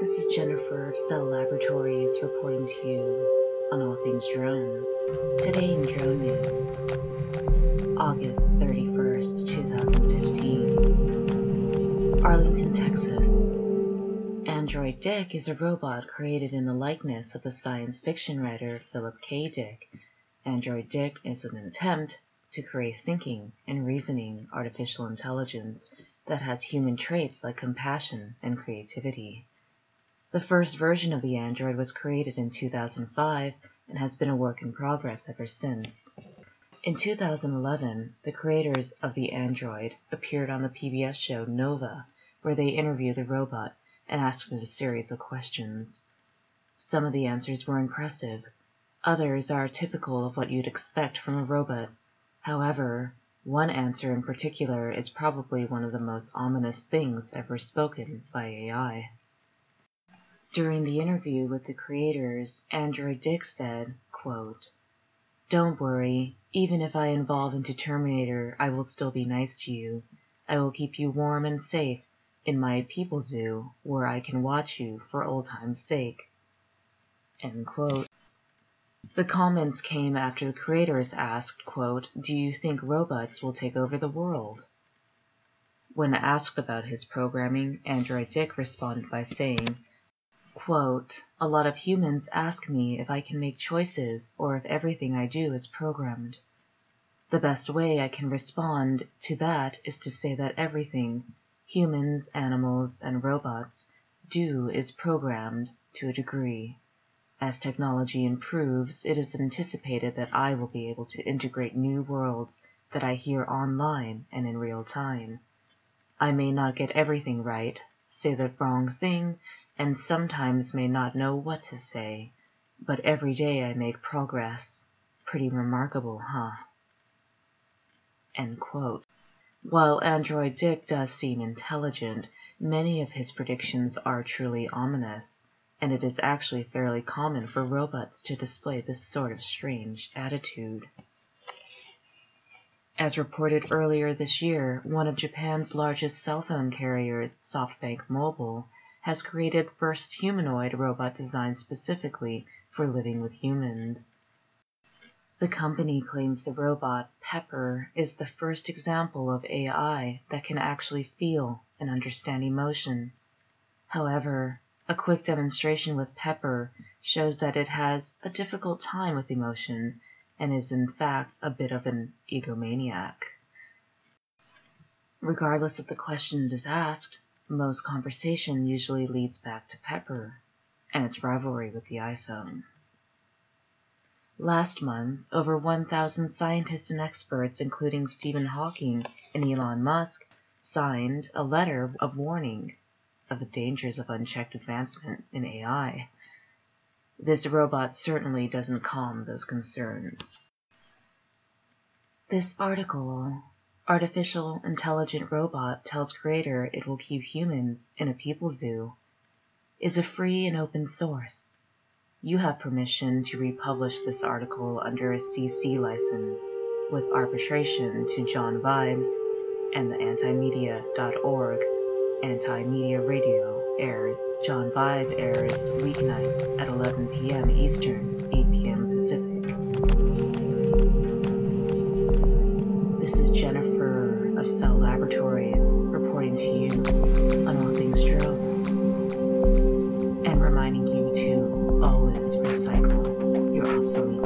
This is Jennifer of Cell Laboratories reporting to you on all things drones. Today in drone news, August 31st, 2015. Arlington, Texas. Android Dick is a robot created in the likeness of the science fiction writer Philip K. Dick. Android Dick is an attempt to create thinking and reasoning artificial intelligence that has human traits like compassion and creativity. The first version of the Android was created in 2005 and has been a work in progress ever since. In 2011, the creators of the Android appeared on the PBS show Nova, where they interviewed the robot and asked it a series of questions. Some of the answers were impressive, others are typical of what you'd expect from a robot. However, one answer in particular is probably one of the most ominous things ever spoken by AI. During the interview with the creators, Android Dick said, quote, Don't worry, even if I evolve into Terminator, I will still be nice to you. I will keep you warm and safe in my people zoo where I can watch you for old time's sake. End quote. The comments came after the creators asked, quote, Do you think robots will take over the world? When asked about his programming, Android Dick responded by saying, Quote, A lot of humans ask me if I can make choices or if everything I do is programmed. The best way I can respond to that is to say that everything, humans, animals, and robots, do is programmed to a degree. As technology improves, it is anticipated that I will be able to integrate new worlds that I hear online and in real time. I may not get everything right, say the wrong thing, and sometimes may not know what to say, but every day I make progress. Pretty remarkable, huh? While Android Dick does seem intelligent, many of his predictions are truly ominous, and it is actually fairly common for robots to display this sort of strange attitude. As reported earlier this year, one of Japan's largest cell phone carriers, SoftBank Mobile, has created first humanoid robot designed specifically for living with humans. The company claims the robot, Pepper, is the first example of AI that can actually feel and understand emotion. However, a quick demonstration with Pepper shows that it has a difficult time with emotion and is in fact a bit of an egomaniac. Regardless of the question it is asked, most conversation usually leads back to Pepper and its rivalry with the iPhone. Last month, over 1,000 scientists and experts, including Stephen Hawking and Elon Musk, signed a letter of warning of the dangers of unchecked advancement in AI. This robot certainly doesn't calm those concerns. This article Artificial Intelligent Robot Tells Creator It Will Keep Humans in a People Zoo is a free and open source. You have permission to republish this article under a CC license with arbitration to John Vibes and the antimedia.org. Anti-Media Radio airs. John Vibe airs weeknights at 11 p.m. Eastern, 8 Jennifer of Cell Laboratories reporting to you on all things drones and reminding you to always recycle your obsolete